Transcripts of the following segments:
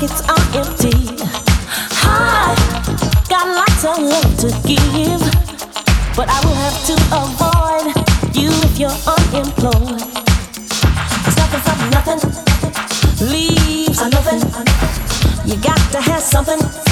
pockets are empty. I got lots of love to give, but I will have to avoid you if you're unemployed. It's nothing from nothing, leaves are nothing. You got to have something.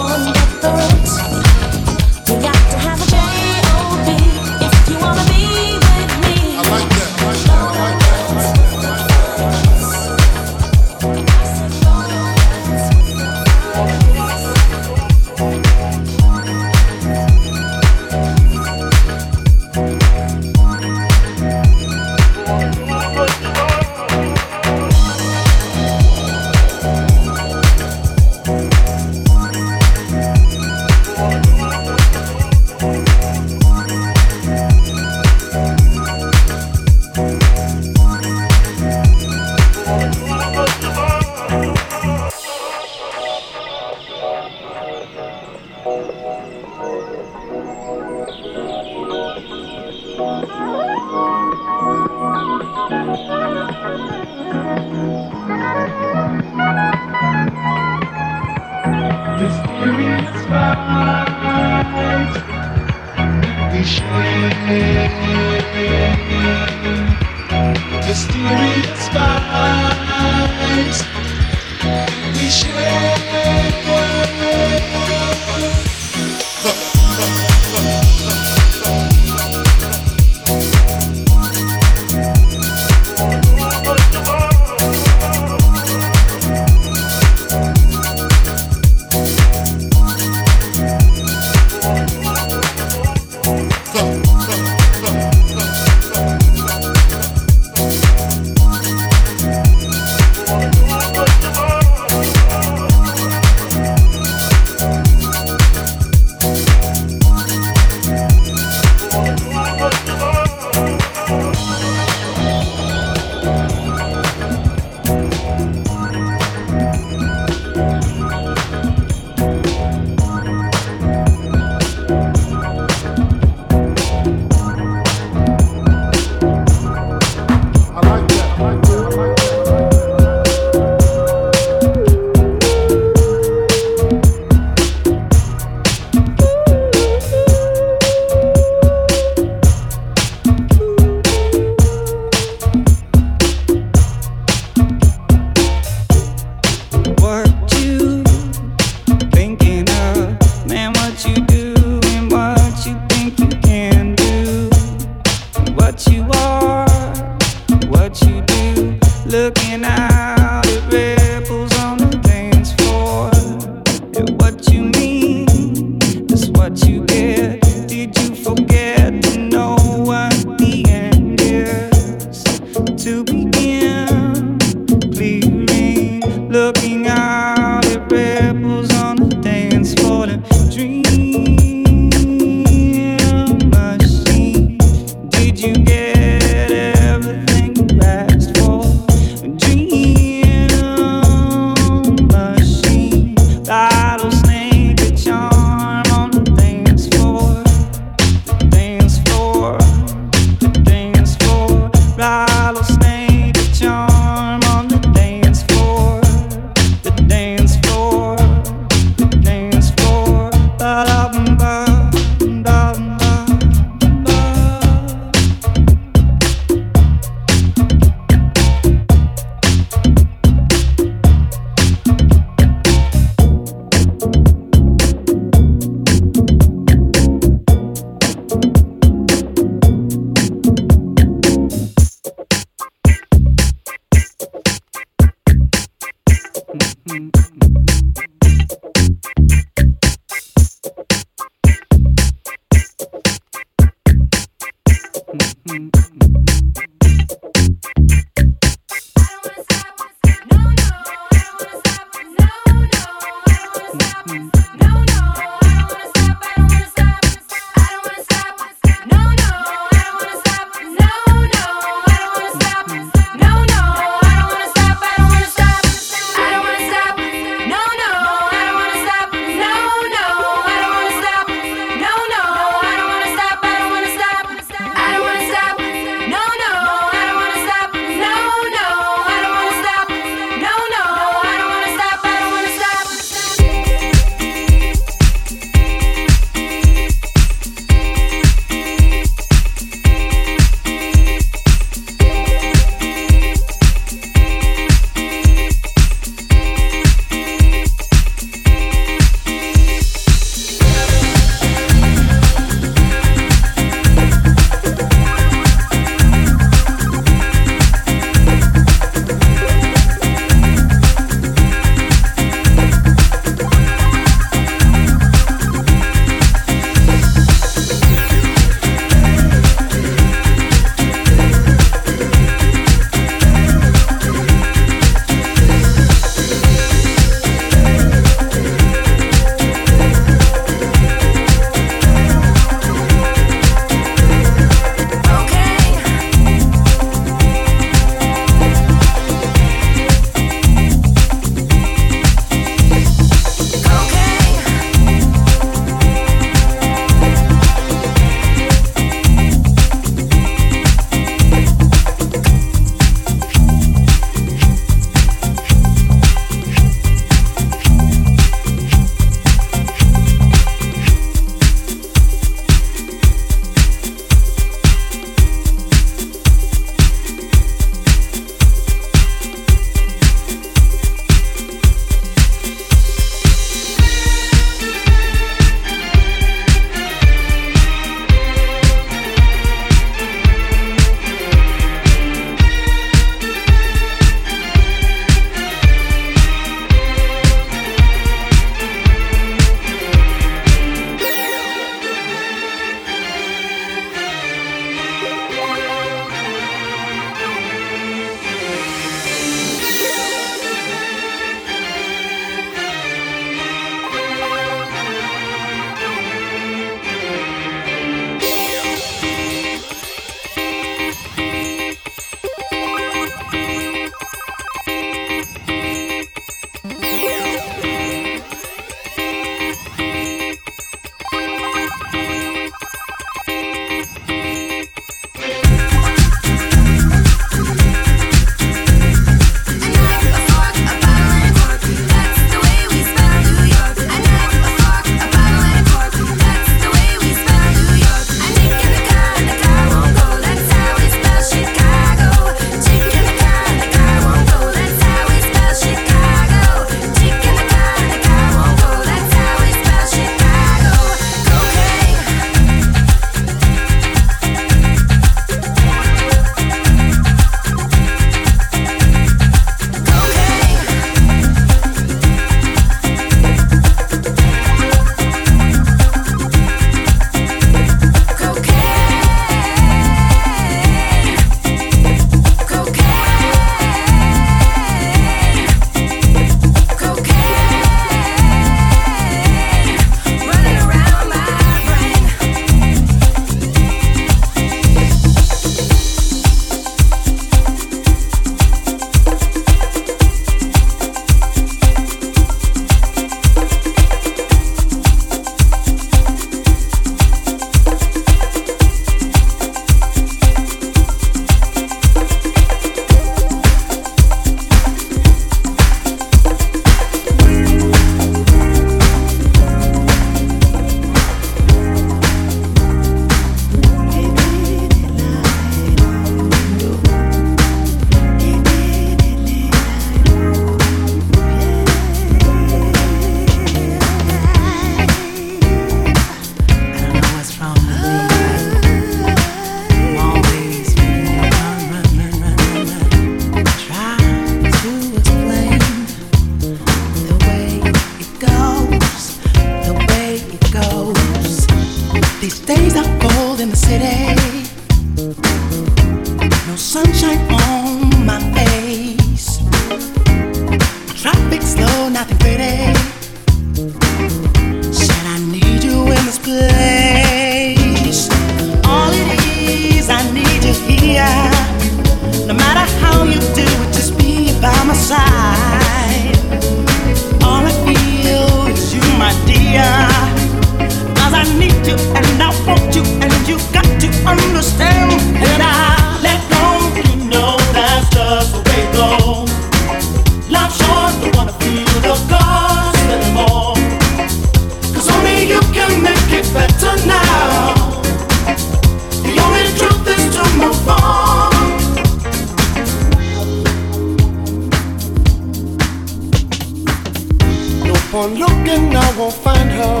on looking, I won't find her.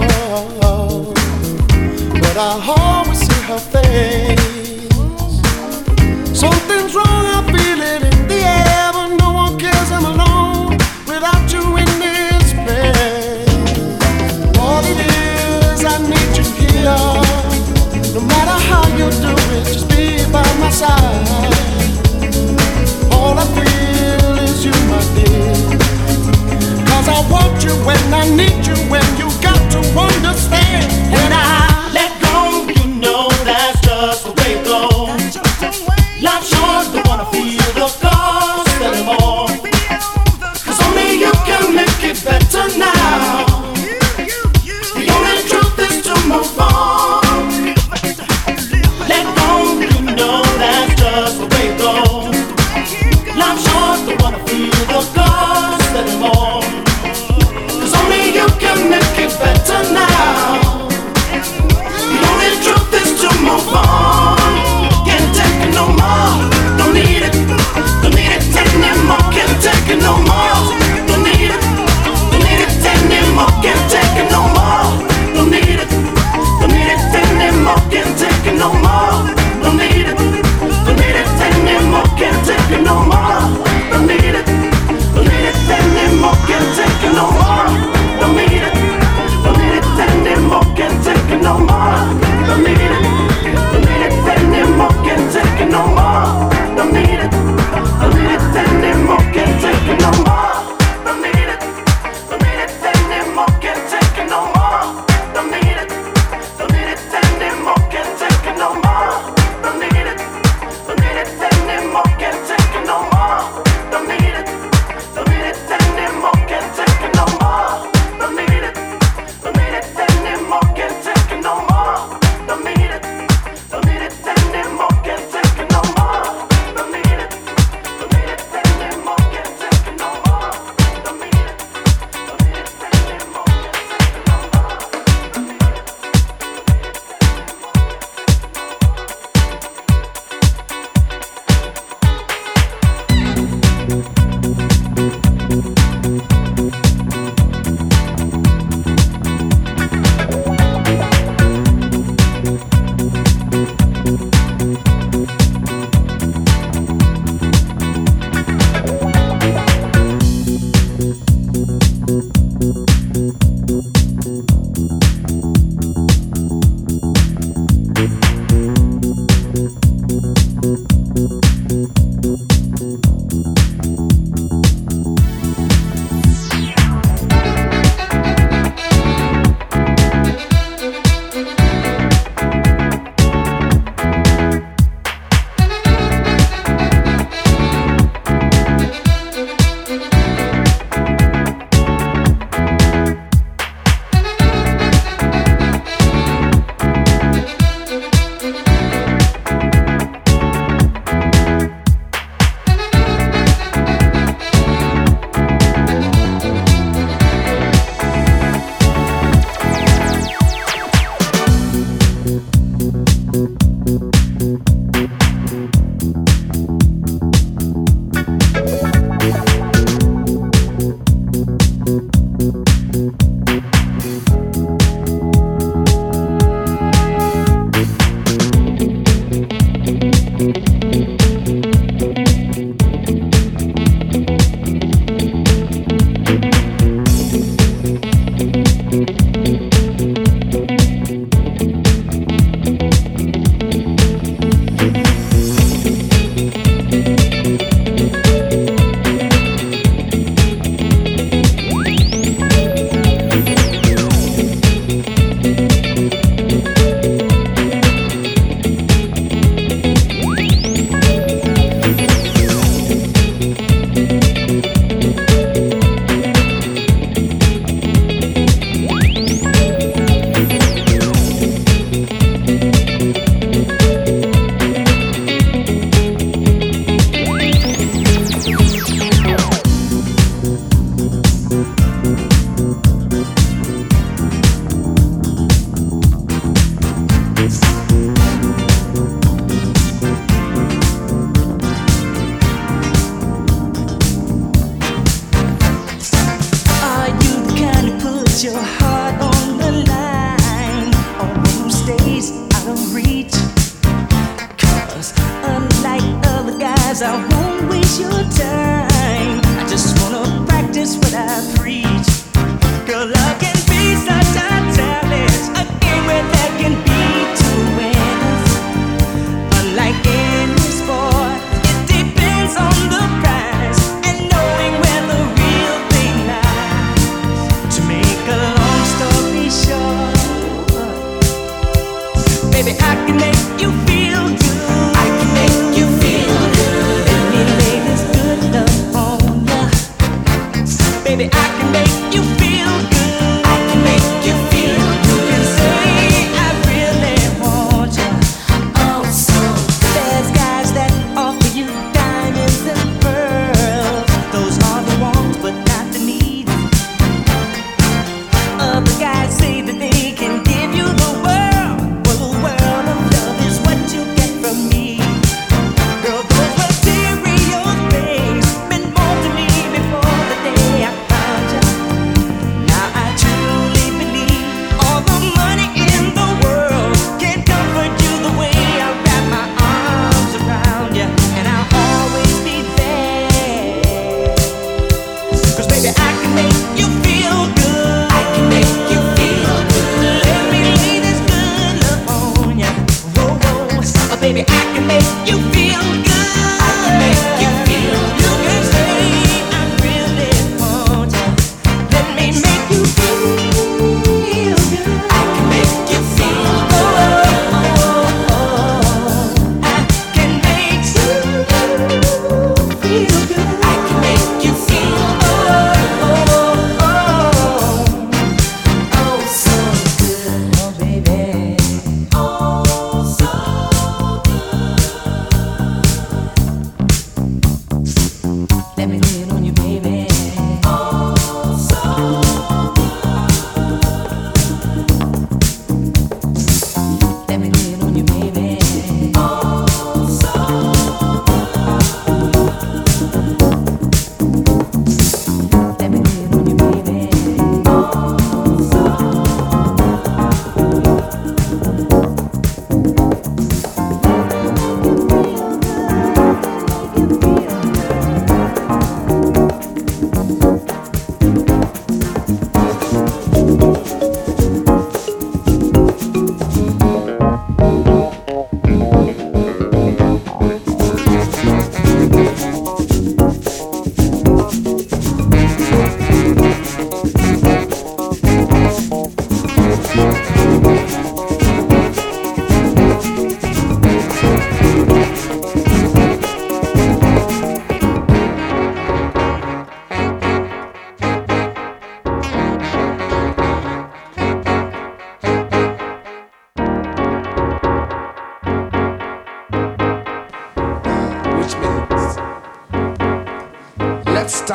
But I always see her face. Something's wrong, I feel it in the air, but no one cares. I'm alone without you in this place. All it is, I need you here. No matter how you do it, just be by my side. you when I need you.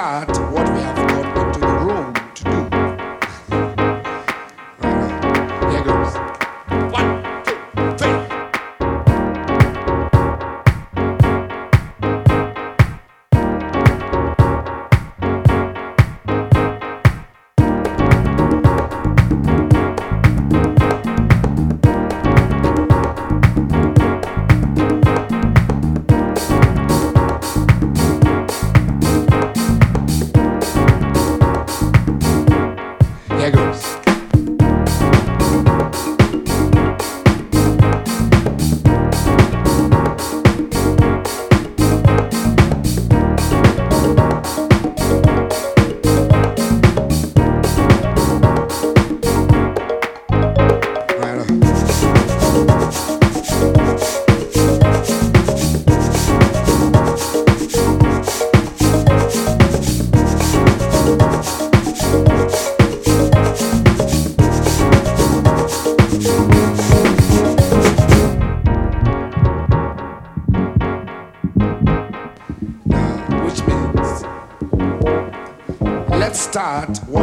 what we have what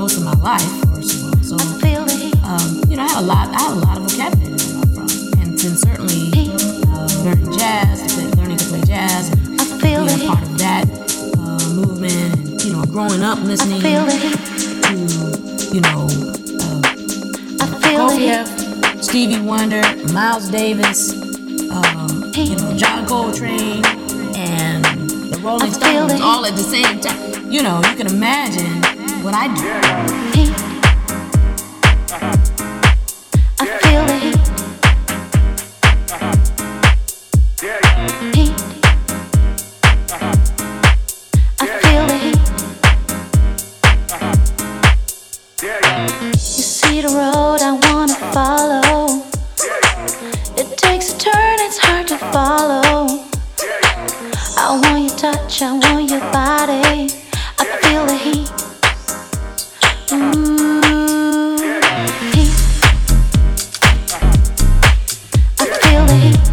most of my life, first of all. So, um, you know, I had a lot, I had a lot of vocabulary to draw from, and then certainly uh, learning jazz, to play, learning to play jazz, and being a part of that uh, movement, and you know, growing up listening to, you know, uh, Prokofiev, Stevie Wonder, Miles Davis, um, you know, John Coltrane, and the Rolling Stones, all at the same time. You know, you can imagine what I do. I